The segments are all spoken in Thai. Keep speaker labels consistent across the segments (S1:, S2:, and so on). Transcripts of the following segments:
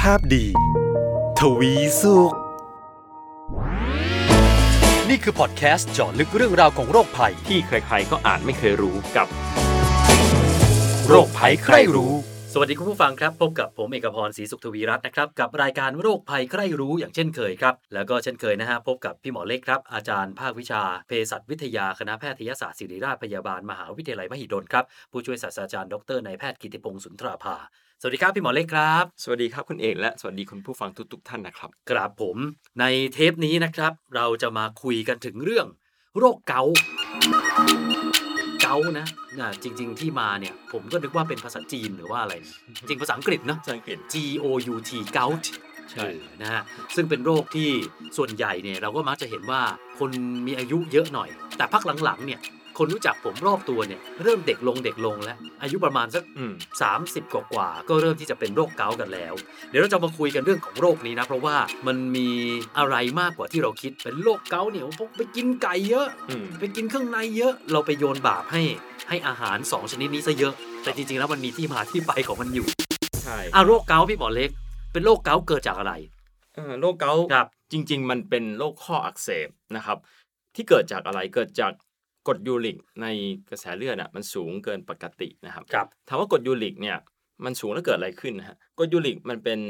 S1: ภาพดี ทวีสุข นี่คือพอดแคสต์เจาะลึกเรื่องราวของโรคภัย
S2: ที่ใครๆก็อ่านไม่เคยรู้กับ
S1: โรคภัยใครรู้
S3: สวัสดีคุณผู้ฟังครับ พบกับผมเอกพรศรีสุขทวีรัตน์นะครับกับรายการโรคภัยใครรู้อย่างเช่นเคยครับ แล้วก็เช่นเคยนะฮะพบกับพี่หมอเล็กครับ อาจารย์ภาควิชาเภสัชวิทยาคณะแพทยศาสตร์ศิริราชพยาบาลมหาวิทยาลัยมหิดลครับ ผู้ช่วยศาสตราจารย์ดรนายแพทย์กิติพงศ์สุนทราภาสวัสดีครับพี่หมอเล็กครับ
S2: สวัสดีครับคุณเอกและสวัสดีคุณผู้ฟังทุกๆท่านนะครับ
S3: ครับผมในเทปนี้นะครับ เราจะมาคุยกันถึงเรื่อง โรคเกาต์เกาต์นะน่ะจริง ๆ ที่มาเนี่ยผมก็นึกว่าเป็นภาษาจีนหรือว่าอะไร จริงภาษาอังกฤษเนอะ
S2: ภาษาอังกฤษ
S3: G O U T gout
S2: ใช่
S3: เออนะฮะซึ่งเป็นโรคที่ส่วนใหญ่เนี่ยเราก็มักจะเห็นว่าคนมีอายุเยอะหน่อย แต่พักหลังๆเนี่ย คนรู้จักผมรอบตัวเนี่ยเริ่มเด็กลงเด็กลงแล้ว อายุประมาณสัก
S2: อืม
S3: 30กว่ากว่าๆก็เริ่มที่จะเป็นโรคเกาต์กันแล้ว เดี๋ยวเราจะมาคุยกันเรื่องของโรคนี้นะ เพราะว่ามันมีอะไรมากกว่าที่เราคิดเป็นโรคเกาต์เนี่ยพวกไปกินไก่เยอะ
S2: อืม
S3: ไปกินเครื่องในเยอะ เราไปโยนบาปให้ให้อาหาร 2 ชนิดนี้ซะเยอะ แต่จริงๆแล้วมันมีที่มาที่ไปของมันอยู่
S2: ใช่
S3: อะโรคเกาต์พี่หมอเล็ก เป็นโรคเกาต์เกิดจากอะไร
S2: เอ่อโรคเกาต์
S3: ครับ
S2: จริง ๆ มันเป็นโรคข้ออักเสบนะครับที่เกิดจากอะไรเกิดจาก กรดยูริกในกระแสเลือดอะมันสูงเกินปกตินะครับ
S3: ครับ
S2: ถามว่ากรดยูริกเนี่ยมันสูงแล้วเกิดอะไรขึ้นนะฮะกรดยูริกมันเป็น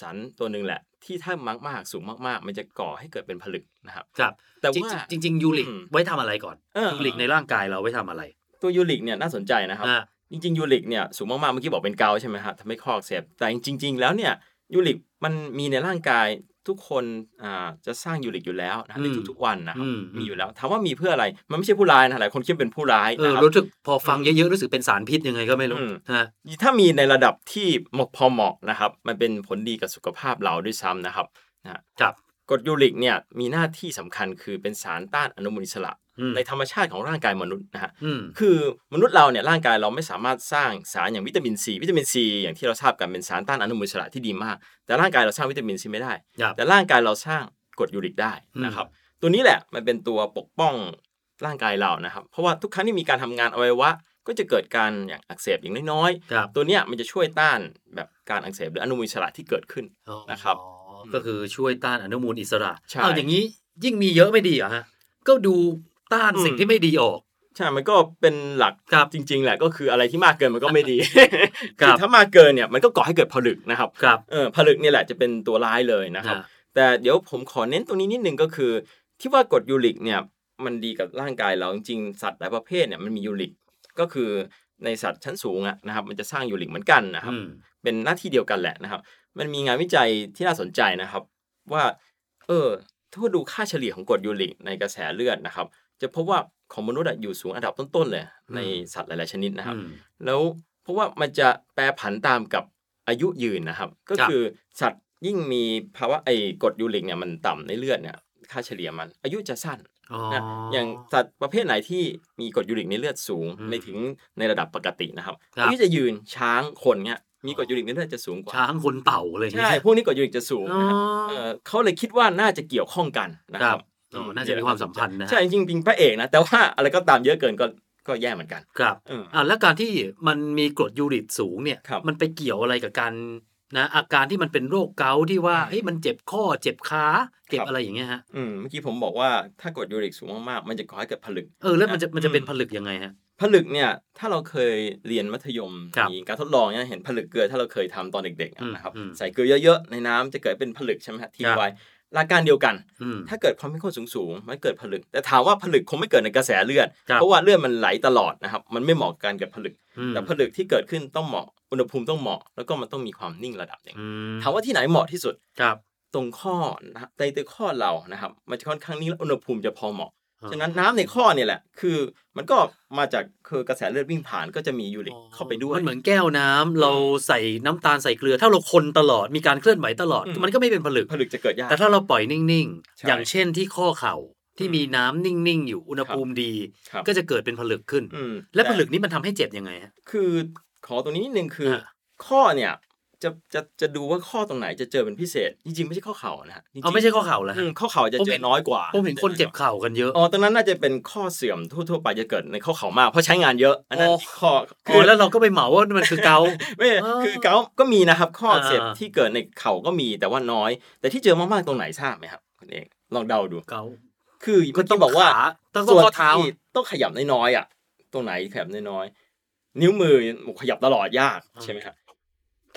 S2: สารตัวหนึ่งแหละ ที่ถ้ามากมากๆสูงมากๆ มันจะก่อให้เกิดเป็นผลึกนะครับ
S3: ครับ
S2: แต่
S3: จริง
S2: ว่า
S3: ๆจริงๆยูริก
S2: อืม
S3: ไว้ทำอะไรก่อน
S2: เออ
S3: ยูริกในร่างกายเราไว้ทำอะไร
S2: ตัวยูริกเนี่ยน่าสนใจนะครับ
S3: อ่า
S2: จริงๆยูริกเนี่ยสูงมากๆเมื่อกี้บอกเป็นเกาต์ใช่ไหมฮะทำให้ข้ออักเสบแต่จริง ๆ แล้วเนี่ยยูริกมันมีในร่างกาย ทุกคนอ่าจะสร้างยูริกอยู่แล้วนะใน
S3: อืม
S2: ทุกๆวันนะครับ
S3: อืม
S2: มีอยู่แล้วถามว่ามีเพื่ออะไรมันไม่ใช่ผู้ร้ายนะหลายคนคิดเป็นผู้ร้าย
S3: เออ
S2: นะครับ
S3: รู้สึกพอฟังเยอะๆรู้สึกเป็นสารพิษยังไงก็ไม่รู้
S2: อืม
S3: ฮะ
S2: ถ้ามีในระดับที่เหมาะพอเหมาะนะครับ มันเป็นผลดีกับสุขภาพเราด้วยซ้ำนะครับนะฮะ
S3: ครับ
S2: กรดยูริกเนี่ยมีหน้าที่สำคัญคือเป็นสารต้านอนุมูลอิสระ
S3: อืม
S2: ในธรรมชาติของร่างกายมนุษย์นะฮะ
S3: อืม
S2: คือมนุษย์เราเนี่ยร่างกายเราไม่สามารถสร้างสารอย่างวิตามินซีวิตามินซีอย่างที่เราทราบกันเป็นสารต้านอนุมูลอิสระที่ดีมาก แต่ร่างกายเราสร้างวิตามินซีไม่ได้
S3: ครับ
S2: แต่ร่างกายเราสร้างกรดยูริกได้นะครับตัวนี้แหละมันเป็นตัวปกป้องร่างกายเรานะครับ เพราะว่าทุกครั้งที่มีการทำงานอวัยวะก็จะเกิดการอย่างอักเสบอย่างน้อย
S3: ครับ
S2: ๆตัวเนี้ยมันจะช่วยต้านแบบการอักเสบหรืออนุมูลอิสระที่เกิดขึ้นนะครับ
S3: อ๋อก็คือช่วยต้านอนุมูลอิสระ
S2: ใช่
S3: เอาอย่างนี้ยิ่งมีเยอะไม่ดีเหรอฮะก็ดู ต้าน
S2: อืม
S3: สิ่งที่ไม่ดีออก
S2: ใช่มันก็เป็นหลัก
S3: ครับ
S2: จริง ๆ แหละก็คืออะไรที่มากเกินมันก็ไม่ดี
S3: ครับ
S2: อถ้ามากเกินเนี่ยมันก็ก่อให้เกิดผลึกนะครับ
S3: ครับ
S2: เออผลึกเนี่ยแหละจะเป็นตัวร้ายเลยนะครับ
S3: อ่า
S2: แต่เดี๋ยวผมขอเน้นตรงนี้นิดนึงก็คือ ที่ว่ากรดยูริกเนี่ยมันดีกับร่างกายเราจริงๆสัตว์หลายประเภทเนี่ยมันมียูริกก็คือในสัตว์ชั้นสูงอะนะครับ มันจะสร้างยูริกเหมือนกันนะครับ
S3: อืม
S2: เป็นหน้าที่เดียวกันแหละนะครับ มันมีงานวิจัยที่น่าสนใจนะครับ ว่า เออถ้าดูค่าเฉลี่ยของกรดยูริกในกระแสเลือดนะครับ จะพบว่าของมนุษย์อะอยู่สูงอันดับต้นๆเลยในสัตว์หลาย ๆชนิดนะครับ
S3: อืม
S2: แล้วเพราะว่ามันจะแปรผันตามกับอายุยืนนะครับ ก็
S3: ครับ
S2: คือสัตว์ยิ่งมีภาวะไอ้กรดยูริกเนี่ยมันต่ำในเลือดเนี่ยค่าเฉลี่ยมันอายุจะสั้น
S3: อ๋อ
S2: นะอย่างสัตว์ประเภทไหนที่มีกรดยูริกในเลือดสูง
S3: อืม
S2: ไม่ถึงในระดับปกตินะครับ
S3: ครับ
S2: อายุจะยืนช้างคนเนี่ยมีกรดยูริกในเลือดจะสูงกว่า
S3: ช้างคนเต่าอะไรอย่าง
S2: ใช่
S3: เงี้ย
S2: พวกนี้กรดยูริกจะสูง
S3: อ๋อ
S2: นะฮะเอ่อเขาเลยคิดว่าน่าจะเกี่ยวข้องกันนะ
S3: ค
S2: ค
S3: รั
S2: รั
S3: บบ อ๋อน่าจะมีความสัมพันธ์นะฮะ
S2: ใช่จริงๆจริงพระเอกนะแต่ว่าอะไรก็ตามเยอะเกินก็ก็แย่เหมือนกัน
S3: ครับ
S2: เออ
S3: อ่าแล้วการที่มันมีกรดยูริกสูงเนี่ย
S2: ครับ
S3: มันไปเกี่ยวอะไรกับการนะอาการที่มันเป็นโรคเกาต์ที่ว่าเฮ้ยมันเจ็บข้อเจ็บขาเจ็บ
S2: ครับ
S3: อะไรอย่างเงี้ยฮะ
S2: อืมเมื่อกี้ผมบอกว่าถ้ากรดยูริกสูงมากๆมันจะก่อให้เกิดผลึก
S3: เออแล้วมันจะมันจะ
S2: อืม
S3: เป็นผลึกยังไงฮะ
S2: ผลึกเนี่ยถ้าเราเคยเรียนมัธยม
S3: ครับ
S2: มีการทดลองเนี่ยเห็นผลึกเกลือถ้าเราเคยทำตอนเด็กๆอะ
S3: อืม
S2: นะครับ
S3: อืม
S2: ใส่เกลือเยอะๆในน้ำจะเกิดเป็นผลึกใช่ไหมฮะทิ้ง
S3: ครับ
S2: ไว้ หลักการเดียวกัน
S3: อืม
S2: ถ้าเกิดความเข้มข้นสูงๆมันเกิดผลึก แต่ถามว่าผลึกคงไม่เกิดในกระแสเลือด
S3: ครับ
S2: เพราะว่าเลือดมันไหลตลอดนะครับ มันไม่เหมาะกับการเกิดผลึก
S3: อืม
S2: แต่ผลึกที่เกิดขึ้นต้องเหมาะ อุณหภูมิต้องเหมาะ แล้วก็มันต้องมีความนิ่งระดับหนึ่ง
S3: อืม
S2: ถามว่าที่ไหนเหมาะที่สุด
S3: ครับ
S2: ตรงข้อนะครับในตัวข้อเรานะครับ มันจะค่อนข้างนิ่งและอุณหภูมิจะพอเหมาะ
S3: อ่า
S2: ฉะนั้นน้ำในข้อเนี่ยแหละ คือมันก็มาจากคือกระแสเลือดวิ่งผ่านก็จะมียูริกเข้าไปด้วย
S3: มันเหมือนแก้วน้ำเราใส่น้ำตาลใส่เกลือ ถ้าเราคนตลอดมีการเคลื่อนไหวตลอด
S2: อืม
S3: มันก็ไม่เป็นผลึก
S2: ผลึกจะเกิดยาก
S3: แต่ถ้าเราปล่อยนิ่ง
S2: ใช่
S3: ๆอย่างเช่นที่ข้อเข่าที่
S2: อืม
S3: มีน้ำนิ่งๆ อยู่อุณหภูมิดี
S2: ครับ
S3: ก็จะเกิดเป็นผลึกขึ้น
S2: อืม
S3: และผลึก
S2: ต่
S3: นี้มันทำให้เจ็บยังไงฮะ
S2: คือขอตรงนี้นิดนึงคือ
S3: ฮะ
S2: ข้อเนี่ย จะจะจะดูว่าข้อตรงไหนจะเจอเป็นพิเศษ จริงๆ ไม่ใช่ข้อเข่านะฮะจริงๆ
S3: เอาไม่ใช่ข้อเข่าแล้ว
S2: อืมข้อเข่าจะ
S3: ผม
S2: เจ
S3: เห็
S2: อนน้อยกว่า
S3: ผมเห็นคนเจ็บเข่ากันเยอะ
S2: อ๋อตรงนั้นน่าจะเป็นข้อเสื่อมทั่วๆไปจะเกิดในข้อเข่ามากเพราะใช้งานเยอะอันนั้น
S3: อ๋อ
S2: ข้อ
S3: โอ้แล้วเราก็ไปเหมาว่ามันคือเกา
S2: ไม่
S3: อ๋อ
S2: คือเกาก็มีนะครับ ข้ออักเสพ
S3: อ่า
S2: ที่เกิดในเข่าก็มีแต่ว่าน้อย แต่ที่เจอมากๆตรงไหนทราบไหมครับคุณเอกลองเดาดู
S3: เกา
S2: คือเมื่อกี้บอกว่า
S3: ขาต้องต้อง
S2: ส่วน
S3: ข้อเท้า
S2: ที่ต้องขยับน้อยๆอะ ตรงไหนขยับน้อยๆนิ้วมือขยับตลอดยากใช่ไหมครับ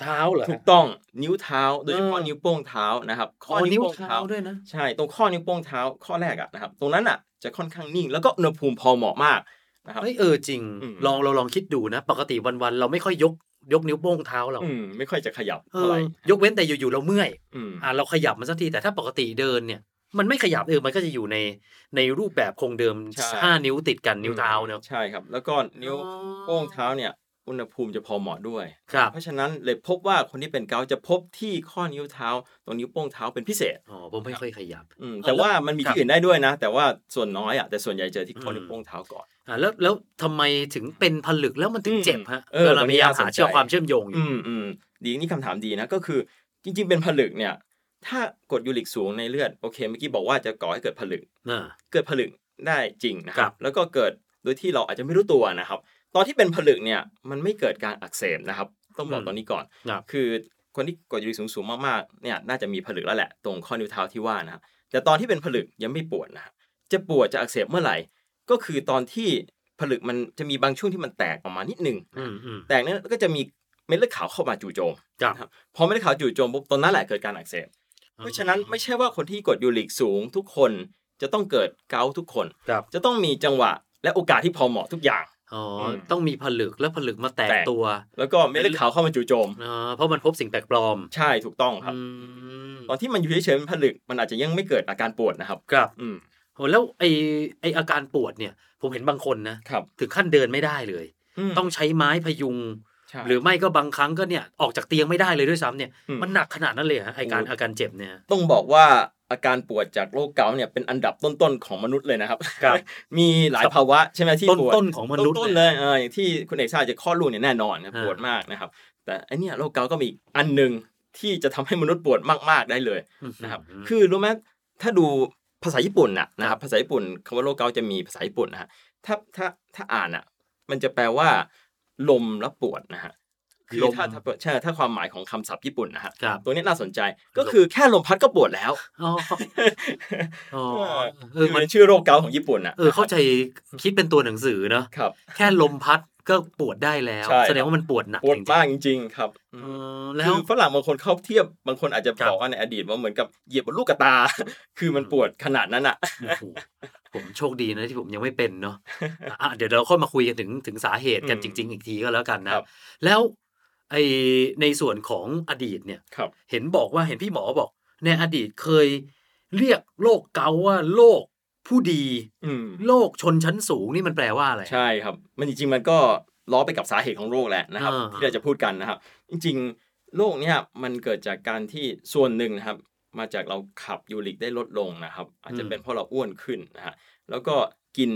S3: เท้าเหรอ
S2: ถูกต้องนิ้วเท้า โดยเฉพาะ
S3: เออ
S2: นิ้วโป้งเท้านะครับ
S3: อ๋อนิ้วเท้าด้วยนะ
S2: ใช่ตรงข้อนิ้วโป้งเท้าข้อแรกอะนะครับ ตรงนั้นอะจะค่อนข้างนิ่งแล้วก็อุณหภูมิพอเหมาะมากนะครับ
S3: เฮ้ยเออจริง
S2: อืม
S3: ลองเราลองคิดดูนะ ปกติวันๆเราไม่ค่อยยกยกนิ้วโป้งเท้าเรา
S2: อืมไม่ค่อยจะขยับ
S3: เอ
S2: เท่าไหร่
S3: อยกเว้นแต่อยู่ๆเราเมื่อย
S2: อืม
S3: อ่าเราขยับมันสักทีแต่ถ้าปกติเดินเนี่ย มันไม่ขยับเออมันก็จะอยู่ในในรูปแบบคงเดิม
S2: ใช่
S3: ห้านิ้วติดกันนิ้วเท้าเนอะ
S2: ใช่ครับ แล้วก็นิ้วโป้งเท้าเนี่ย อุณหภูมิจะพอเหมาะด้วย
S3: ครับ
S2: เพราะฉะนั้นเลยพบว่าคนที่เป็นเกาต์จะพบที่ข้อนิ้วเท้าตรงนิ้วโป้งเท้าเป็นพิเศษ
S3: อ๋อผมไม่ค่อยขยับ
S2: อืม
S3: เออ
S2: แต่ว่ามันมี
S3: ครับ
S2: ที่อื่นได้ด้วยนะ แต่ว่าส่วนน้อยอะแต่ส่วนใหญ่เจอที่ข้อนิ้ว
S3: อืม
S2: โป้งเท้าก่อน
S3: อ่าแล้วแล้วทำไมถึงเป็นผลึกแล้วมันถึงเจ็บฮะ
S2: เออ
S3: เราพยายามหา
S2: ตรงนี้น่าสนใจ
S3: เชื่อความเชื่อมโยงอยู่
S2: อืมอืมดีนี่คำถามดีนะก็คือ จริง ๆ เป็นผลึกเนี่ยถ้ากรดยูริกสูงในเลือดโอเคเมื่อกี้บอกว่าจะก่อให้เกิดผลึก
S3: อ่า
S2: เกิดผลึกได้จริงนะค
S3: ครั
S2: รับ
S3: บ
S2: แล้วก็เกิดโดยที่เราอาจจะไม่รู้ตัวนะครับ ตอนที่เป็นผลึกเนี่ยมันไม่เกิดการอักเสบนะครับ ต้องบอกตอนนี้ก่อน
S3: ครับ
S2: คือคนที่กรดยูริกสูงๆมากๆเนี่ยน่าจะมีผลึกแล้วแหละตรงข้อนิ้วเท้าที่ว่านะครับแต่ตอนที่เป็นผลึกยังไม่ปวดนะครับจะปวดจะอักเสบเมื่อไหร่ ก็คือตอนที่ผลึกมันจะมีบางช่วงที่มันแตกออกมานิดหนึง
S3: อืมอืม
S2: แตกนั้นก็จะมีเม็ดเลือดขาวเข้ามาจู่โจม
S3: ครับ
S2: นะครับพอเม็ดเลือดขาวจู่โจมปุ๊บตอนนั้นแหละเกิดการอักเสบเพราะฉะนั้นไม่ใช่ว่าคนที่กรดยูริกสูงทุกคนจะต้องเกิดเกาต์ทุกคน
S3: ครับ
S2: จะต้องมีจังหวะและโอกาสที่พอเหมาะทุกอย่าง
S3: อ๋ออ
S2: ม
S3: ต้องมีผลึกแล้วผลึกมาแตก
S2: แตก
S3: ตัว
S2: แล้วก็เม็ดเลือดขาวเข้ามาจู่โจม
S3: อ่าเพราะมันพบสิ่งแปลกปลอม
S2: ใช่ถูกต้องครับ
S3: อืม
S2: ตอนที่มันอยู่เฉยๆเป็นผลึกมันอาจจะยังไม่เกิดอาการปวดนะครับ
S3: ครับ
S2: อืม
S3: โอ้แล้วไอไออาการปวดเนี่ย ผมเห็นบางคนนะครับถึงขั้นเดินไม่ได้เลย
S2: ม
S3: ต้องใช้ไม้พยุง
S2: ใช่
S3: หรือไม่ก็บางครั้งก็เนี่ยออกจากเตียงไม่ได้เลยด้วยซ้ำเนี่ย
S2: อืม
S3: มันหนักขนาดนั้นเลยเหรอฮะไอการ
S2: โอ้
S3: อาการเจ็บเนี่ย
S2: ต้องบอกว่า อาการปวดจากโรคเกาต์เนี่ยเป็นอันดับต้นๆของมนุษย์เลยนะครับ
S3: ครับ
S2: มีหลายภาวะใช่ไหมที่
S3: ต้น
S2: ปวด
S3: ต้นของมนุษย์
S2: ต้นๆ
S3: เล
S2: เลยยเอออย่างที่คุณเอกชาติจะคลอดลูกเนี่ยแน่นอนนะ
S3: อ่า
S2: ปวดมากนะครับ แต่อันเนี้ยโรคเกาต์ก็มีอีกอันหนึ่งที่จะทำให้มนุษย์ปวดมากๆได้เลยนะครับ
S3: ม
S2: คือรู้ไหมถ้าดูภาษาญี่ปุ่นน่ะนะครับภาษาญี่ปุ่นคำว่าโรคเกาต์จะมีภาษาญี่ปุ่นนะฮะถ้าถ้าถ้าอ่านอะ มันจะแปลว่า ลมแล้วปวดนะฮะ คือ
S3: ลม
S2: ถ้าถ้าใช่ถ้าความหมายของคำศัพท์ญี่ปุ่นนะฮะ
S3: ครับ
S2: ตัวนี้น่าสนใจก็คือแค่ลมพัดก็ปวดแล้ว
S3: อ๋ออ๋อเอ
S2: คือ
S3: อมัน
S2: เป็นชื่อโรคเกาต์ของญี่ปุ่นอะ
S3: เออเข้าใจคิดเป็นตัวหนังสือเนอะ
S2: ครับ
S3: แค่ลมพัดก็ปวดได้แล้ว
S2: ใช่
S3: แสดงว่ามันปวดหนัก
S2: ปวด
S3: จริง
S2: มากจริง ๆ ครับ
S3: ๆเออแล้
S2: คื
S3: ว
S2: อฝรั่งบางคนเขาเทียบบางคนอาจจะ
S3: ครับ
S2: บอกว่าในอดีตว่าเหมือนกับเหยียบบนลูกกระตา คือมันปวดขนาดนั้นอะ
S3: โอ้โหผมโชคดีนะที่ผมยังไม่เป็นเนาะอะเดี๋ยวเราค่อยมาคุยกันถึงถึงสาเหตุกัน
S2: อื
S3: จ
S2: ม
S3: ริง ๆ อีกทีก็แล้วกันนะครับแล้ว ไอในส่วนของอดีตเนี่ย
S2: ครับ
S3: เห็นบอกว่าเห็นพี่หมอบอก ในอดีตเคยเรียกโรคเกาต์ว่าโรคผู้ดี
S2: อืม
S3: โรคชนชั้นสูงนี่มันแปลว่าอะไร
S2: ใช่ครับ มันจริงๆมันก็ล้อไปกับสาเหตุของโรคแหละนะครับ
S3: อ่า
S2: ที่เราจะพูดกันนะครับ จริงๆโรคเนี่ยมันเกิดจากการที่ส่วนหนึ่งนะครับ มาจากเราขับยูริกได้ลดลงนะครับ อาจจะเป็นเพราะเราอ้วนขึ้นนะฮะแล้วก็กิน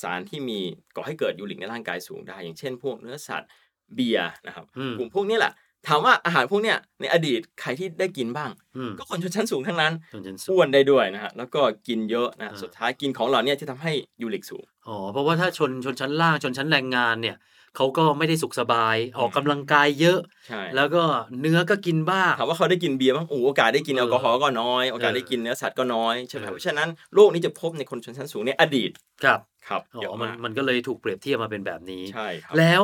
S2: สารที่มีก่อให้เกิดยูริกในร่างกายสูงได้ อย่างเช่น พวกเนื้อสัตว์ เบียร์นะครับ
S3: อืม
S2: กลุ่มพวกนี้แหละถามว่าอาหารพวกเนี้ยในอดีตใครที่ได้กินบ้าง
S3: อืม
S2: ก็คนชนชั้นสูงทั้งนั้น
S3: ชนชั้นสูง
S2: อ้วนได้ด้วยนะฮะแล้วก็กินเยอะนะ
S3: อ่า
S2: สุดท้ายกินของเหล่าเนี้ที่ทำให้ยูริกสูง
S3: อ๋อเพราะว่าถ้าชนชนชั้นล่างชนชั้นแรงงานเนี่ยเขาก็ไม่ได้สุขสบายออกกำลังกายเยอะ
S2: ใช่
S3: แล้วก็เนื้อก็กินบ้าง
S2: ถามว่าเขาได้กินเบียร์บ้างโอ้โอกาสได้กิน
S3: เอ
S2: แอ
S3: อ
S2: ลกอฮอล์ก็น้อยโอกาส
S3: เออ
S2: ได้กินเนื้อสัตว์ก็น้อยใช่ไหม
S3: เออ
S2: เพราะฉะนั้นโรคนี้จะพบในคนชนชั้นสูงในอดีต
S3: ครับ
S2: ครับ
S3: อ๋
S2: เย
S3: อ
S2: อะ
S3: มัน
S2: มาก
S3: มันก็เลยถูกเปรียบเทียบมาเป็นแบบนี้
S2: ใช่ครับ
S3: แล้ว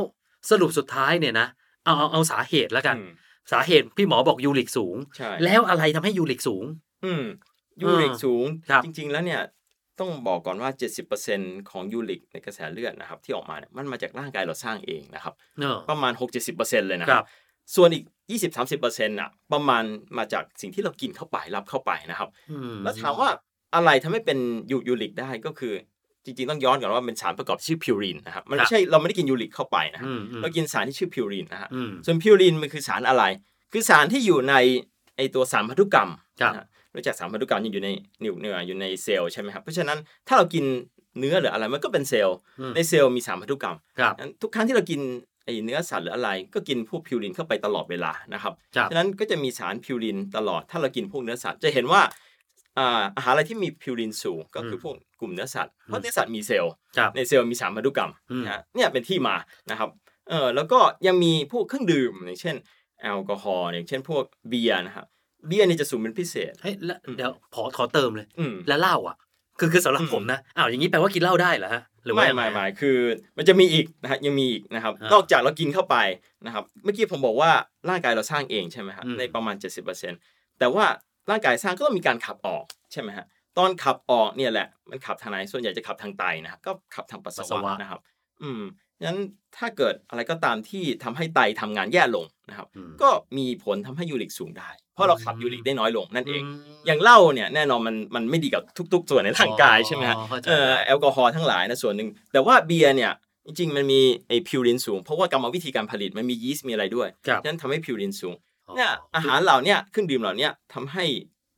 S3: สรุปสุดท้ายเนี่ยนะเอาเอาเอาสาเหตุแล้วกัน
S2: อืม
S3: สาเหตุพี่หมอบอกยูริกสูง
S2: ใช่
S3: แล้วอะไรทำให้ยูริกสูง
S2: อืมยูริกสูง
S3: ครับ
S2: จริง ๆ แล้วเนี่ยต้องบอกก่อนว่า 70%ของยูริกในกระแสเลือดนะครับ ที่ออกมาเนี่ยมันมาจากร่างกายเราสร้างเองนะครับ
S3: เนอะ
S2: ประมาณ 6-70%เลยนะ
S3: ค
S2: ค
S3: รั
S2: รับบส่วนอีก 20-30%น่ะประมาณมาจากสิ่งที่เรากินเข้าไปรับเข้าไปนะครับ
S3: อืม
S2: แล้วถามว่าอะไรทำให้เป็นยูยูริกได้ก็คือ จริงๆ ต้องย้อนก่อนว่าเป็นสารประกอบที่ชื่อพิวรีนนะครับมัน
S3: ครับ
S2: ไม่ใช่เราไม่ได้กินยูริกเข้าไปนะฮะ
S3: อืมอืม
S2: เรากินสารที่ชื่อพิวรีนนะฮะ
S3: อืม
S2: ส่วนพิวรีนมันคือสารอะไร คือสารที่อยู่ในไอตัวสารพันธุกรรม
S3: ครับ
S2: นะฮะรู้จักสารพันธุกรรมยังอยู่ในนิวเคลียสอยู่ในเซลล์ใช่ไหมครับเพราะฉะนั้นถ้าเรากินเนื้อหรืออะไรมันก็เป็นเซลล์
S3: อืม
S2: ในเซลล์มีสารพันธุกรรม
S3: ครับ
S2: งั้นทุกครั้งที่เรากินไอเนื้อสัตว์หรืออะไรก็กินพวกพิวรีนเข้าไปตลอดเวลานะครับ
S3: ครับ
S2: ฉะนั้นก็จะมีสารพิวรีนตลอดถ้าเรากินพวกเนื้อสัตว์จะเห็นว่าอ่าอาหารอะไรที่มีพิวรีนสูงก็คือพวก กลุ่มเนื้อสัตว์เพราะเนื้อสัตว์มีเซลล์
S3: ครับ
S2: ในเซลล์มีสารพันธุกรรม
S3: อืม
S2: นะฮะเนี่ยเป็นที่มานะครับเออแล้วก็ยังมีพวกเครื่องดื่มอย่างเช่นแอลกอฮอล์อย่างเช่นพวกเบียร์นะครับเบียร์นี่จะสูงเป็นพิเศษ
S3: เฮ้ยแล้ว
S2: อืม
S3: เดี๋ยวขอขอเติมเลย
S2: อืม
S3: แล้วเหล้าอะคือคือสำหรับ
S2: อืม
S3: ผมนะอ้าวอย่างนี้แปลว่ากินเหล้าได้เหรอฮะหรือว่า
S2: ไม่
S3: ยังง
S2: ไม่ไม่คือ มันจะมีอีกนะฮะยังมีอีกนะครับ
S3: อ่าน
S2: อกจากเรากินเข้าไปนะครับ เมื่อกี้ผมบอกว่าร่างกายเราสร้างเองใช่ไหมฮะ
S3: อืม
S2: ในประมาณ 70%แต่ว่าร่างกายสร้างก็ต้องมีการขับออกใช่ไหมฮะ ตอนขับออกเนี่ยแหละ มันขับทางไหนส่วนใหญ่จะขับทางไตนะฮะก็ขับทางปัสสาวะนะครับ อืมงั้นถ้าเกิดอะไรก็ตามที่ทำให้ไตทำงานแย่ลงนะครับ
S3: อืม
S2: ก็มีผลทำให้ยูริกสูงได้ เพราะเราขับยูริกได้น้อยลงนั่นเอง
S3: ม
S2: อย่างเหล้าเนี่ยแน่นอนมันมันไม่ดีกับทุก ๆ ส่วนในร่างกายใช่ไหมฮะ
S3: อ๋อเข้าใจ
S2: เออแอลกอฮอล์ทั้งหลายนะส่วนหนึ่งแต่ว่าเบียร์เนี่ยจริงๆมันมีไอพิวรินสูง เพราะว่ากรรมวิธีการผลิตมันมียีสต์มีอะไรด้วย
S3: ครับ
S2: ฉะนั้นทำให้พิวรินสูงเนี่ยอาหารเหล่าเนี้ยเครื่องดื่มเหล่าเนี้ยทำให้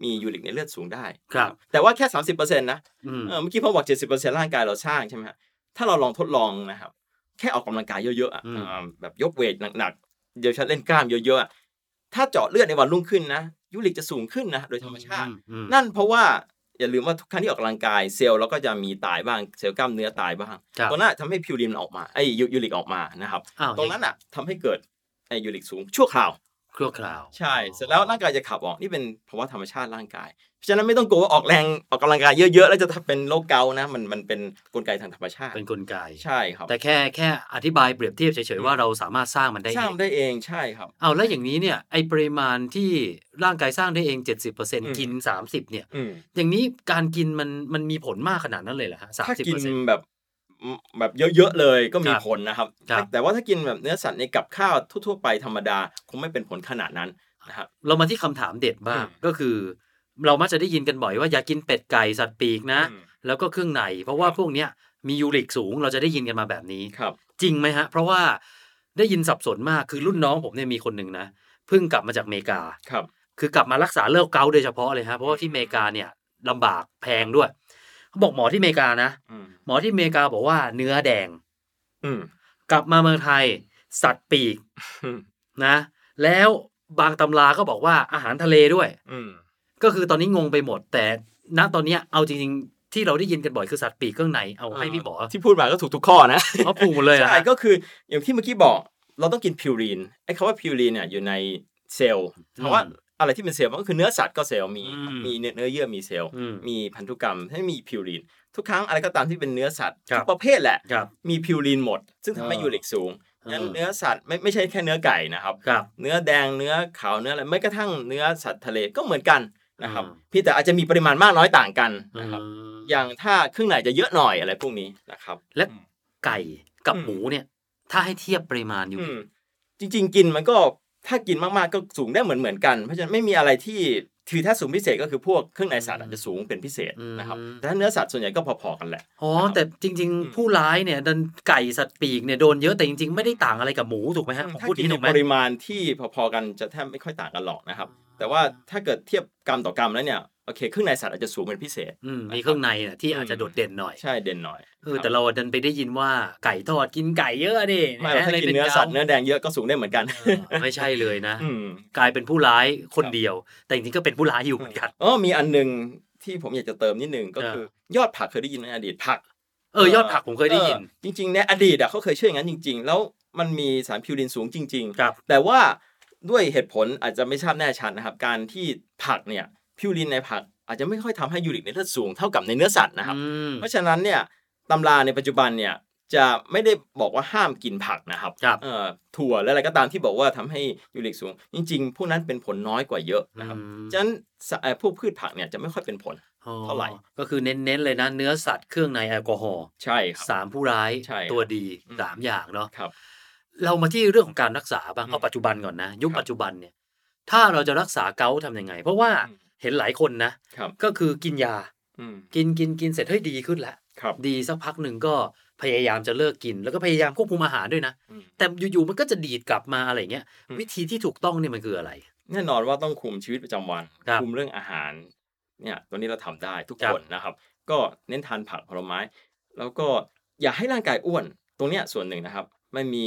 S2: มียูริกในเลือดสูงได้
S3: ครับ
S2: แต่ว่าแค่ 30%นะ
S3: อืม
S2: เออเมื่อกี้พอบอก 70%ร่างกายเราสร้างใช่ไหมฮะถ้าเราลองทดลองนะครับ แค่ออกกำลังกายเยอะๆอะ
S3: อืม
S2: อ่าแบบยกเวทหนักๆเดี๋ยวฉันเล่นกล้ามเยอะๆอะถ้าเจาะเลือดในวันรุ่งขึ้นนะยูริกจะสูงขึ้นนะโดยธรรมชาติ
S3: อืม
S2: นั่นเพราะว่าอย่าลืมว่าทุกครั้งที่ออกกำลังกายเซลล์เราก็จะมีตายบ้างเซลล์กล้ามเนื้อตายบ้าง
S3: ครับ
S2: ตรงนั้นทำให้พิวรินออกมาไอ้ยูยูริกออกมานะครับ
S3: อ้าว
S2: ตรงนั้นอะทำให้เกิดไอ้ยูริกสูงชั่วคราว
S3: ครัวคราว
S2: ใช่ เสร็จแล้วร่างกายจะขับออกนี่เป็นภาวะธรรมชาติร่างกาย เพราะฉะนั้นไม่ต้องกลัวว่าออกแรงออกกำลังกายเยอะๆ แล้วจะเป็นโรคเกาต์นะมันมันเป็นกลไกทางธรรมชาติ
S3: เป็นกลไก
S2: ใช่ครับ
S3: แต่แค่แค่อธิบายเปรียบเทียบเฉยๆว่าเราสามารถสร้างมันได้
S2: สร้าง
S3: เอง
S2: ได้เองใช่ครับ
S3: เอาแล้วอย่างนี้เนี่ยไอปริมาณที่ร่างกายสร้างได้เอง 70%กิน 30เนี่ย
S2: อืม
S3: อย่างนี้การกินมันมันมีผลมากขนาดนั้นเลยเหรอฮะสาม
S2: ถ้า
S3: สิบ
S2: กิน
S3: เปอร์เซ็นต์
S2: แบบ แบบเยอะๆเลยก็มี
S3: ครับ
S2: ผลนะครับ
S3: ครับ
S2: แต่ว่าถ้ากินแบบเนื้อสัตว์ในกับข้าวทั่วๆไปธรรมดาคงไม่เป็นผลขนาดนั้นนะครับ
S3: เรามาที่คำถามเด็ดบ้าง
S2: อืม
S3: ก็คือ เรามักจะได้ยินกันบ่อยว่าอย่ากินเป็ดไก่สัตว์ปีกนะ
S2: อืม
S3: แล้วก็เครื่องในเพราะว่าพวกเนี้ยมียูริกสูงเราจะได้ยินกันมาแบบนี้
S2: ครับ
S3: จริงไหมฮะ เพราะว่าได้ยินสับสนมากคือรุ่นน้องผมเนี่ยมีคนหนึ่งนะเพิ่งกลับมาจากอเมริกา
S2: ครับ
S3: คือกลับมารักษาโรคเกาต์โดยเฉพาะเลยฮะเพราะว่าที่อเมริกาเนี่ยลำบากแพงด้วย เขาบอกหมอที่อเมริกานะ
S2: อืม
S3: หมอที่อเมริกาบอกว่าเนื้อแดง
S2: อืม
S3: กลับมาเมืองไทย สัตว์ปีก
S2: อืม
S3: นะ แล้วบางตำราก็บอกว่าอาหารทะเลด้วย
S2: อืม
S3: ก็คือตอนนี้งงไปหมด แต่ณตอนเนี้ยเอาจริงๆ ที่เราได้ยินกันบ่อยคือสัตว์ปีกเครื่องในเอาให้พี่หมอ
S2: ที่พูดมาก็ถูกทุกข้อนะ
S3: เขาปรุงหมดเลยอะ
S2: ใช่ก็คืออย่างที่เมื่อกี้บอก เราต้องกินพิวรีนไอ้คำว่าพิวรีนเนี่ยอยู่ในเซลล์เพราะว่า อะไรที่เป็นเซลล์มันก็คือเนื้อสัตว์ก็เซลล์มี
S3: อืม
S2: มีเนื้อเนื้อเยื่อมีเซลล์
S3: อืม
S2: มีพันธุกรรมให้มีพิวรีนทุกครั้งอะไรก็ตามที่เป็นเนื้อสัตว์
S3: ครับ
S2: ทุกประเภทแหละ
S3: ครับ
S2: มีพิวรีนหมด ซึ่งทำให้
S3: อ่า
S2: ยูริกสูงงั้น
S3: อ่า
S2: เนื้อสัตว์ไม่ไม่ใช่แค่เนื้อไก่นะครับ
S3: ครับ
S2: เนื้อแดงเนื้อขาวเนื้ออะไรไม่กระทั่งเนื้อสัตว์ทะเลก็เหมือนกันนะครับ
S3: อืม
S2: เพี่แต่อาจจะมีปริมาณมากน้อยต่างกันนะครับ
S3: อืม
S2: อย่างถ้าเครื่องในจะเยอะหน่อยอะไรพวกนี้นะครับ
S3: และไก่กับ
S2: อืม
S3: หมูเนี่ย ถ้าให้เทียบปริมาณอยู่
S2: อืมจริง ๆ กินมันก็ ถ้ากินมากๆก็สูงได้เหมือนเหมือนกันเพราะฉะนั้นไม่มีอะไรที่คือถ้าสูงพิเศษก็คือพวกเครื่องในสัตว์อาจจะสูงเป็นพิเศษนะครับแต่ถ้าเนื้อสัตว์ส่วนใหญ่ก็พอๆกันแหละ
S3: อ๋อแต่จริง
S2: อืม
S3: ๆผู้ร้ายเนี่ยดันไก่สัตว์ปีกเนี่ยโดนเยอะแต่จริงๆไม่ได้ต่างอะไรกับหมูถูกไหมฮะผม
S2: ถ้า
S3: พูด
S2: กิน
S3: นี้
S2: ใน
S3: ถูกไหม
S2: ปริมาณที่พอๆกันจะแทบไม่ค่อยต่างกันหรอกนะครับ แต่ว่าถ้าเกิดเทียบกรัมต่อกรัมแล้วเนี่ยโอเคเครื่องในสัตว์อาจจะสูงเป็นพิเศษ
S3: อืมมีเครื่องในน่ะที่อาจจะโดดเด่นหน่อย
S2: ใช่เด่นหน่อย
S3: เออแต่เราดันไปได้ยินว่าไก่ทอดกินไก่เยอะดิ
S2: ไม่หรอกถ้ากินเนื้อสัตว์เนื้อแดงเยอะก็สูงได้เหมือนกัน
S3: เออไม่ใช่เลยนะ
S2: อืม
S3: กลายเป็นผู้ร้ายคนเดียว แต่จริงๆก็เป็นผู้ร้ายอยู่เหมือนกัน
S2: อ๋อมีอันหนึงที่ผมอยากจะเติมนิดนึงก็คือยอดผักเคยได้ยินไหมอดีตผัก
S3: เออยอดผักผมเคยได้ยิน
S2: ออจริงๆในอดีตอะเขาเคยเชื่ออย่างนั้นจริง ๆ แล้วมันมีสารพิวรินสูงจริงๆ
S3: ครับ
S2: แต่ว่าด้วยเหตุผลอาจจะไม่ทราบแน่ชัดนะครับ การที่ผักเนี่ย พิวรินในผักอาจจะไม่ค่อยทำให้ยูริกในเลือดสูงเท่ากับในเนื้อสัตว์นะครับ
S3: อืม
S2: เพราะฉะนั้นเนี่ยตำราในปัจจุบันเนี่ยจะไม่ได้บอกว่าห้ามกินผักนะครับ
S3: ครับ
S2: เอ่อถั่วและอะไรก็ตามที่บอกว่าทำให้ยูริกสูง จริงๆ พวกนั้นเป็นผลน้อยกว่าเยอะนะครับ
S3: อืม
S2: ฉะนั้นสะเอ่อพวกพืชผักเนี่ยจะไม่ค่อยเป็นผล
S3: อ๋อ
S2: เท่าไหร่
S3: ก็คือเน้นๆเลยนะเนื้อสัตว์เครื่องในแอลกอฮอล์
S2: ใช่ครับ
S3: สามผู้ร้าย
S2: ใช่ครับ
S3: ตัวดี
S2: อืม
S3: สามอย่างเนาะ
S2: ครับ
S3: เรามาที่เรื่องของการรักษาบ้าง
S2: อืม
S3: เอาปัจจุบันก่อนนะ ยุค
S2: ครับ
S3: ปัจจุบันเนี่ย ถ้าเราจะรักษาเกาต์ทำยังไง เพราะว่า
S2: อืม
S3: เห็นหลายคนนะ
S2: ครับ
S3: ก็คือกินยา
S2: อืม
S3: กินกินกินเสร็จเฮ้ยดีขึ้นแล้ว
S2: ครับ
S3: ดีสักพักหนึ่งก็พยายามจะเลิกกิน แล้วก็พยายามควบคุมอาหารด้วยนะ
S2: อืม
S3: แต่อยู่ๆมันก็จะดีดกลับมาอะไรเงี้ย
S2: อืม
S3: วิธีที่ถูกต้องเนี่ยมันคืออะไร
S2: แน่นอนว่าต้องคุมชีวิตประจำวัน
S3: ครับ
S2: คุมเรื่องอาหารเนี่ยตัวนี้เราทำได้ทุก
S3: ครับ
S2: คนนะครับ ก็เน้นทานผักผลไม้ แล้วก็อย่าให้ร่างกายอ้วน ตรงเนี้ยส่วนหนึ่งนะครับ ไม่มี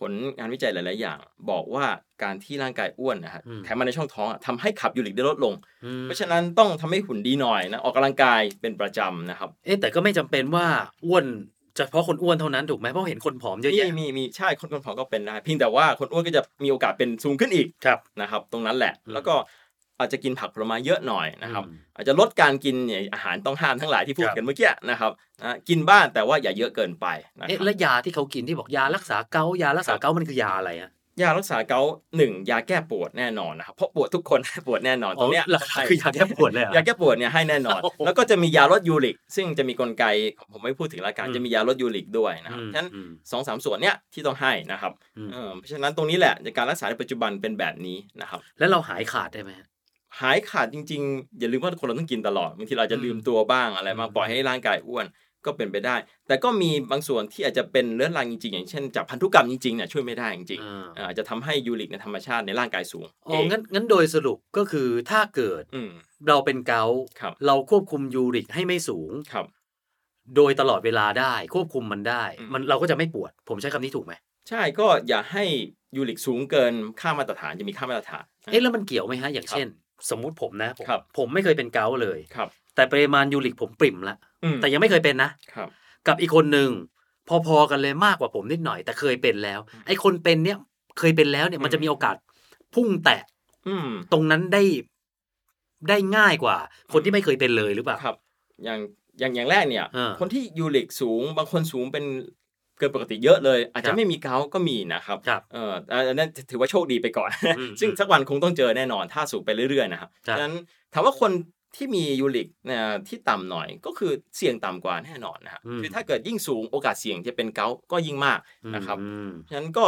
S2: ผลงานวิจัยหลาย ๆ อย่าง บอกว่าการที่ร่างกายอ้วนนะฮะ
S3: อืม
S2: ไขมันในช่องท้องอะทำให้ขับยูริกได้ลดลง
S3: อืม
S2: เพราะฉะนั้นต้องทำให้หุ่นดีหน่อยนะออกกำลังกายเป็นประจำนะครับ
S3: เอ๊ะแต่ก็ไม่จำเป็นว่าอ้วนเฉพาะคนอ้วนเท่านั้นถูกไหมเพราะเห็นคนผอมเยอะ
S2: มี
S3: แยะ
S2: มีมีใช่คนคนผอมก็เป็นได้เพียงแต่ว่าคนอ้วนก็จะมีโอกาสเป็นสูงขึ้นอีก
S3: ครับ
S2: นะครับ ตรงนั้นแหละ
S3: อืม
S2: แล้วก็ อาจจะกินผักผลไม้เยอะหน่อยนะครับ
S3: อืม
S2: อาจจะลดการกินเนี่ยอาหารต้องห้ามทั้งหลายที่พูด
S3: ครับ
S2: กันเมื่อกี้นะครับนะกินบ้างแต่ว่าอย่าเยอะเกินไปนะค
S3: เอ๊ะ
S2: รับ
S3: แล้วยาที่เขากินที่บอกยารักษาเกาต์ยารักษาเกาต์มันคือยาอะไรอะ
S2: ยารักษาเกาต์หนึ่งยาแก้ปวดแน่นอนนะครับเพราะปวดทุกคนปวดแน่นอนตรงเนี้ย
S3: อ๋อราคาคือยาแก้ปวดเลยเหรอ
S2: ยาแก้ปวดเนี่ยให้แน่นอน
S3: โอ้โห
S2: แล้วก็จะมียาลดยูริก ซึ่งจะมีกลไกผมไม่พูดถึงละกัน
S3: อืม
S2: จะมียาลดยูริกด้วยนะครับ
S3: อืม
S2: ฉะนั้น
S3: อืม
S2: สองสามส่วนเนี้ยที่ต้องให้นะครับ
S3: อืม
S2: เออเพราะฉะนั้นตรงนี้แหละในการรักษาในปัจจุบันเป็นแบบนี้นะครับ
S3: แล้วเราหายขาดได้ไหมฮะ
S2: หายขาดจริงๆ อย่าลืมว่าคนเราต้องกินตลอดบางทีเราอาจจะ
S3: อืม
S2: ลืมตัวบ้างอะไรบ้าง
S3: อืม
S2: ปล่อยให้ร่างกายอ้วนก็เป็นไปได้ แต่ก็มีบางส่วนที่อาจจะเป็นเรื้อรังจริงๆ อย่างเช่นจากพันธุกรรมจริงๆเนี่ยช่วยไม่ได้จริง
S3: อ่า
S2: ๆอ่าอาจจะทำให้ยูริกในธรรมชาติในร่างกายสูง
S3: อ๋องั้นงั้นโดยสรุปก็คือถ้าเกิด
S2: อืม
S3: เราเป็นเกาต์
S2: ครับ
S3: เราควบคุมยูริกให้ไม่สูง
S2: ครับ
S3: โดยตลอดเวลาได้ควบคุมมันได้
S2: อืม
S3: มันเราก็จะไม่ปวด ผมใช้คำนี้ถูกไหม
S2: ใช่ก็อย่าให้ยูริกสูงเกินค่ามาตรฐานจะมีค่ามาตรฐาน
S3: เอ๊ะแล้วมันเกี่ยวไหมฮะอย่าง
S2: ครับ
S3: เช่น สมมุติผมนะผม
S2: ครับ
S3: ผมไม่เคยเป็นเกาต์เลย
S2: ครับ
S3: แต่ปริมาณยูริกผมปริ่มละ
S2: อืม
S3: แต่ยังไม่เคยเป็นนะ
S2: ครับ
S3: กับอีกคนหนึ่งพอๆกันเลยมากกว่าผมนิดหน่อย แต่เคยเป็นแล้ว ไอ้คนเป็นเนี่ย เคยเป็นแล้วเนี่ยมันจะมีโอกาสพุ่งแตะ
S2: อืม
S3: ตรงนั้นได้ได้ง่ายกว่า คนที่ไม่เคยเป็นเลยหรือเปล่า
S2: ครับ อย่างอย่างอย่างแรกเนี่ย
S3: อ่า
S2: คนที่ยูริกสูง บางคนสูงเป็น เกินปกติเยอะเลย อาจ
S3: ครั
S2: จะ
S3: บ
S2: ไม่มีเกาต์ก็มีนะครับ
S3: ครับ
S2: เอออันนั้นถือว่าโชคดีไปก่อน
S3: อืม
S2: ซึ่งสักวันคงต้องเจอแน่นอนถ้าสูงไปเรื่อยๆนะครับ
S3: ครับ
S2: ฉะนั้นถามว่าคนที่มียูริกเนี่ยที่ต่ำหน่อยก็คือเสี่ยงต่ำกว่าแน่นอนนะครับคือถ้าเกิดยิ่งสูงโอกาสเสี่ยงจะเป็นเกาต์ก็ยิ่งมากนะครับ
S3: อืม
S2: ฉะนั้นก็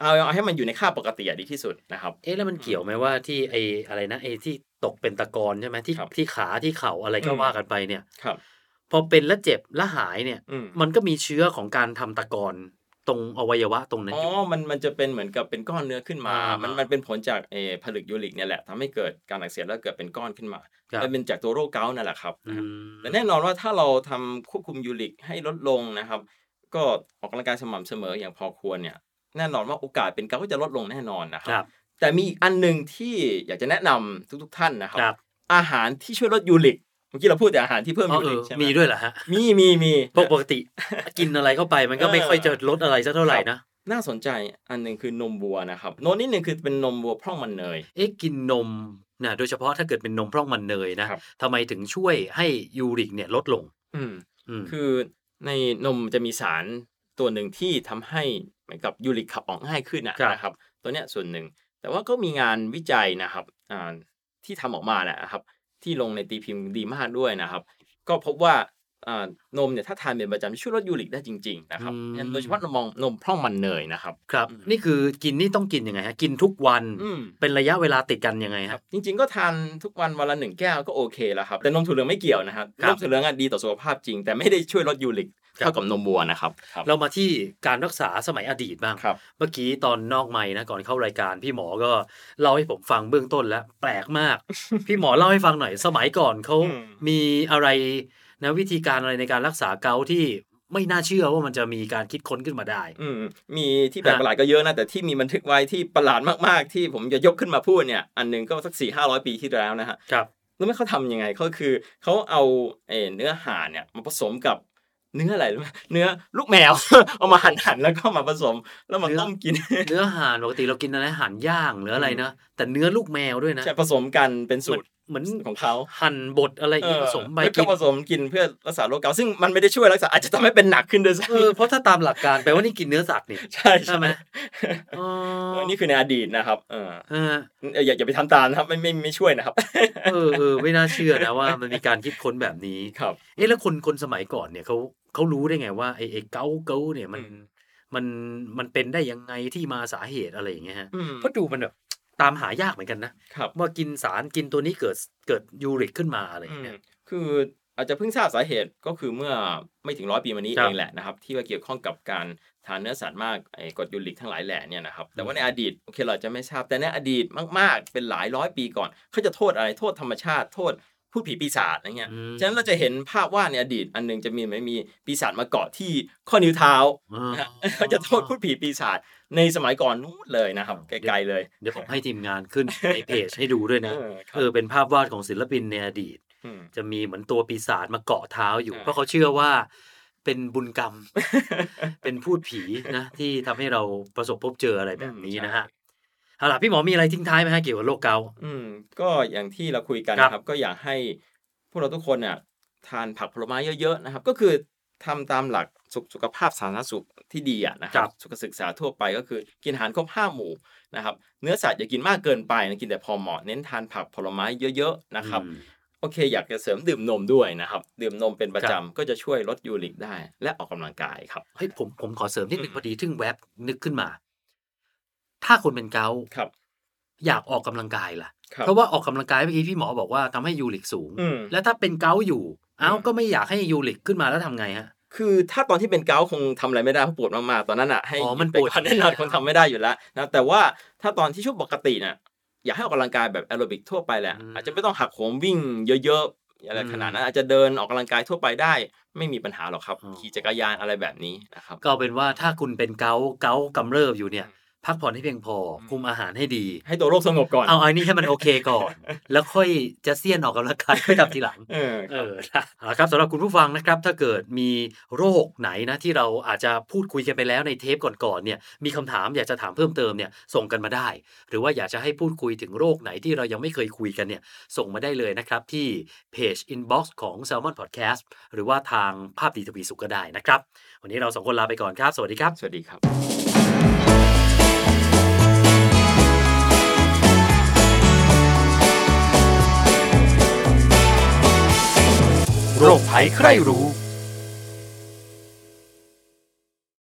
S2: เอาเอาให้มันอยู่ในค่าปกติอะดีที่สุดนะครับ
S3: เอ๊ะแล้วมันเกี่ยวไหมว่าที่ไออะไรนะไอที่ตกเป็นตะกอนใช่ไหมที่
S2: ครับ
S3: ที่ขาที่เข่าอะไรก็
S2: อืม
S3: ว่ากันไปเนี่ย
S2: ครับ
S3: พอเป็นแล้วเจ็บแล้วหายเนี่ย
S2: อืม
S3: มันก็มีเชื้อของการทำตะกอนตรงอวัยวะตรงนั้น
S2: อ๋
S3: อยู่
S2: อมันมันจะเป็นเหมือนกับเป็นก้อนเนื้อขึ้นมา
S3: อ่ามั
S2: มันมันเป็นผลจากเออผลึกยูริกเนี่ยแหละทำให้เกิดการอักเสบแล้วเกิดเป็นก้อนขึ้นมา
S3: ครับ
S2: มันเป็นจากตัวโรคเกาต์นั่นแหละครับ
S3: อืม
S2: แต่แน่นอนว่าถ้าเราทำควบคุมยูริกให้ลดลงนะครับ ก็ออกกำลังกายสม่ำเสมออย่างพอควรเนี่ย แน่นอนว่าโอกาสเป็นเกาต์ก็จะลดลงแน่นอนนะค
S3: ครับรับ
S2: แต่มีอีกอันหนึ่งที่อยากจะแนะนำทุก ๆ ท่านนะครั
S3: ครับ
S2: อาหารที่ช่วยลดยูริก เมื่อกี้เราพูดแต่อาหารที่เพิ่ม
S3: อ๋อ
S2: ยู
S3: เอ
S2: ริก
S3: อ
S2: ใช่ไหม
S3: มีด้วยเหรอฮะ
S2: มีมีมี
S3: ปกปกติ กินอะไรเข้าไปมันก็ไม่
S2: เออ
S3: ค่อยจะลดอะไรสักเท่าไหร่นะ
S2: น่าสนใจอันหนึ่งคือนมวัวนะครับโน้นนิดหนึ่งคือเป็นนมวัวพร่องมันเนย
S3: เอ๊ะกินนมนะโดยเฉพาะถ้าเกิดเป็นนมพร่องมันเนยนะครับทำไมถึงช่วยให้ยูริกเนี่ยลดลง
S2: อืม
S3: อืม
S2: คือในนมจะมีสารตัวหนึ่งที่ทำให้เหมือนกับยูริกขับออกง่ายขึ้นนะครับนะครับ ตัวเนี้ยส่วนหนึ่ง แต่ว่าก็มีงานวิจัยนะครับอ่าที่ทำออกมาแหละนะครับ ที่ลงในตีพิมพ์ดีมากด้วยนะครับ ก็พบว่าอ่านมเนี่ยถ้าทานเป็นประจำช่วยลดยูริกได้จริงๆนะครับ
S3: อืม
S2: งั้นโดยเฉพาะนมนมพร่องมันเนยนะครับ
S3: ครับ
S2: อืม
S3: นี่คือกินนี่ต้องกินยังไงฮะกินทุกวัน
S2: อืม
S3: เป็นระยะเวลาติดกันยังไง
S2: ค
S3: ค
S2: รั
S3: รั
S2: บบจริง ๆ ก็ทานทุกวันวันละหนึ่งแก้วก็โอเคแล้วครับแต่นมถั่วเหลืองไม่เกี่ยวนะครับ
S3: ครั
S2: น
S3: บ
S2: มถั่วเหลืองอะดีต่อสุขภาพจริง แต่ไม่ได้ช่วยลดยูริก
S3: ครับ
S2: เท่ากับนมวัวนะครับครับ
S3: เรามาที่การรักษาสมัยอดีตบ้าง
S2: ครับ
S3: เมื่อกี้ตอนนอกไม้นะก่อนเข้ารายการพี่หมอก็เล่าให้ผมฟังเบื้องต้นแล้วแปลกมาก พี่หมอเล่าให้ฟังหน่อยสมัยก่อนเขา
S2: อืม
S3: มีอะไรนะวิธีการอะไรในการรักษาเกาต์ที่ไม่น่าเชื่อว่ามันจะมีการคิดค้นขึ้นมาได้
S2: อืมมีที่แปลกประหลาดก็เยอะนะ แต่ที่มีบันทึกไว้ที่ประหลาดมากๆ ที่ผมจะยกขึ้นมาพูดเนี่ย อันหนึ่งก็สักสี่ห้าร้อยปีที่แล้วนะฮะ
S3: ครับ
S2: รู้ไหมเขาทำยังไงเขาคือเขาเอาเอ่อเนื้อห่านเนี่ยมาผสมกับ เนื้ออะไรรู้ไหมเนื้อลูกแมว เอามาหั่นหั่นๆแล้วก็มาผสม แล้วมาต้มกิน
S3: เนื้อห่านปกติเรากินอะไรห่านย่างหรืออะไรนะแต่เนื้อลูกแมวด้วยนะ
S2: ใช่ผสมกันเป็นสูตร
S3: เหมือน
S2: ของเขา
S3: หั่นบดอะไรอย่างงี้ผสมใบ
S2: แล้ว
S3: กิ
S2: ก็
S3: น
S2: ผสมกินเพื่อรักษาโรคเกาต์ซึ่งมันไม่ได้ช่วยรักษาอาจจะทำให้เป็นหนักขึ้นด้วยซ้
S3: เออเพราะถ้าตามหลักการแปลว่านี่กินเนื้อสัตว์นี่ำ
S2: ใช่
S3: ใช่ไหมอ๋อ
S2: เออนี่คือในอดีตนะครับเออ
S3: เออ
S2: เอออย่าอย่าไปทำตามนะครับไม่ไม่ไม่ช่วยนะครับ
S3: เออเออไม่น่าเชื่อนะว่ามันมีการคิดค้นแบบนี้
S2: ครับ
S3: เอ๊ะแล้วคนคนสมัยก่อนเนี่ยเขาเขารู้ได้ไงว่าไอ้ไอ้เกาเกาเนี่ยมัน
S2: อืม
S3: มันมันเป็นได้ยังไงที่มาสาเหตุอะไรอย่างเงี้ยฮะ
S2: อืม
S3: เพราะดูมันแบบ ตามหายากเหมือนกันนะครับว่ากินสารกินตัวนี้เกิดเกิดยูริกขึ้นมาอะไรอย่างเงี้ย
S2: คืออาจจะเพิ่งทราบสาเหตุก็คือเมื่อไม่ถึงร้อยปีมานี้
S3: ครับ
S2: เองแหละนะครับ ที่ว่าเกี่ยวข้องกับการทานเนื้อสัตว์มากไอ้กรดยูริกทั้งหลายแหล่เนี่ยนะครับแต่ว่าในอดีตโอเคเราอาจจะไม่ทราบแต่ในอดีตมาก ๆ เป็นหลายร้อยปีก่อนเขาจะโทษอะไรโทษธรรมชาติโทษ พูดผีปีศาจอะไรเงี้ย
S3: อืม
S2: ฉะนั้นเราจะเห็นภาพวาดในอดีตอันหนึงจะมีไหมมีปีศาจมาเกาะที่ข้อนิ้วเท้า
S3: อ่า
S2: นะฮะเขาจะโทษพูดผีปีศาจในสมัยก่อนนู้นเลยนะครับไกลๆเลย
S3: เดี๋ยวผมให้ทีมงานขึ้นในเพจให้ดูด้วยนะ
S2: เออครับ
S3: เออเป็นภาพวาดของศิลปินในอดีต
S2: ม
S3: จะมีเหมือนตัวปีศาจมาเกาะเท้าอยู่
S2: อ่า
S3: เพราะเขาเชื่อว่าเป็นบุญกรรม เป็นพูดผีนะที่ทำให้เราประสบพบเจออะไรแบบนี้นะฮะ เอาล่ะพี่หมอมีอะไรทิ้งท้ายไหมฮะเกี่ยวกับโรคเกาต์
S2: อืมก็อย่างที่เราคุยกัน
S3: ครับ
S2: นะครับ ก็อยากให้พวกเราทุกคนเนี่ยทานผักผลไม้เยอะๆนะครับ ก็คือทำตามหลักสุขสุขภาพสาธารณสุขที่ดีอะนะค
S3: ครั
S2: รับ
S3: บ
S2: สุขศึกษาทั่วไปก็คือกินอาหารครบห้าหมู่นะครับ เนื้อสัตว์อย่ากินมากเกินไปนะกินแต่พอเหมาะเน้นทานผักผลไม้เยอะๆนะครับ
S3: อืม
S2: โอเค อยากจะเสริมดื่มนมด้วยนะครับ ดื่มนมเป็นประ
S3: ครั
S2: จำ
S3: บ
S2: ก็จะช่วยลดยูริกได้ และออกกำลังกายครับ
S3: เฮ้ยผมผมขอเสริมนิดนึง
S2: อืม
S3: พอดีทึ่งแวบนึกขึ้นมา ถ้าคนเป็นเกาต์
S2: ครับ
S3: อยากออกกำลังกายล่ะ
S2: ครับ
S3: เพราะว่าออกกำลังกายเมื่อกี้พี่หมอบอกว่าทำให้ยูริกสูง
S2: อืม
S3: แล้วถ้าเป็นเกาต์อยู่ เอ้า
S2: อืม
S3: ก็ไม่อยากให้ยูริกขึ้นมาแล้วทำไงฮะ
S2: คือถ้าตอนที่เป็นเกาต์คงทำอะไรไม่ได้เพราะปวดมากๆตอนนั้นอะให้
S3: อ๋อมัน
S2: ไป
S3: ปวด
S2: ก่อนแน่นอนคงทำไม่ได้อยู่แล้วนะแต่ว่าถ้าตอนที่ช่วงปกติน่ะอยากให้ออกกำลังกายแบบแอโรบิกทั่วไปแหละ
S3: อืม
S2: อาจจะไม่ต้องหักโหมวิ่งเยอะๆอะไร
S3: อืม
S2: ขนาดนั้นอาจจะเดินออกกำลังกายทั่วไปได้ไม่มีปัญหาหรอกครับ
S3: อ๋อ
S2: ขี่จักรยานอะไรแบบนี้นะครับ
S3: ก็เอาเป็นว่าถ้าคุณเป็นเกาต์เกาต์กำเริบอยู่เนี่ย พักผ่อนให้เพียงพออ
S2: ม
S3: คุมอาหารให้ดี
S2: ให้ตัวโรคสงบก่อน
S3: เอาไอ้นี่ให้มันโอเคก่อน แล้วค่อยจะเสี้ยนออกกำลังกายค่อยทำทีหลัง
S2: เออ
S3: เออนะเอาละครับสำหรับคุณผู้ฟังนะครับ ถ้าเกิดมีโรคไหนนะที่เราอาจจะพูดคุยกันไปแล้วในเทปก่อนๆเนี่ยมีคำถามอยากจะถามเพิ่มเติมเนี่ยส่งกันมาได้ หรือว่าอยากจะให้พูดคุยถึงโรคไหนที่เรายังไม่เคยคุยกันเนี่ยส่งมาได้เลยนะครับที่เพจ inbox ของ Salmon Podcast หรือว่าทางภาพดีทวีสุขก็ได้นะครับ วันนี้เราสองคนลาไปก่อนครับ สวัสดีครับ
S2: สวัสดีครับ
S4: โรคภัยใครรู้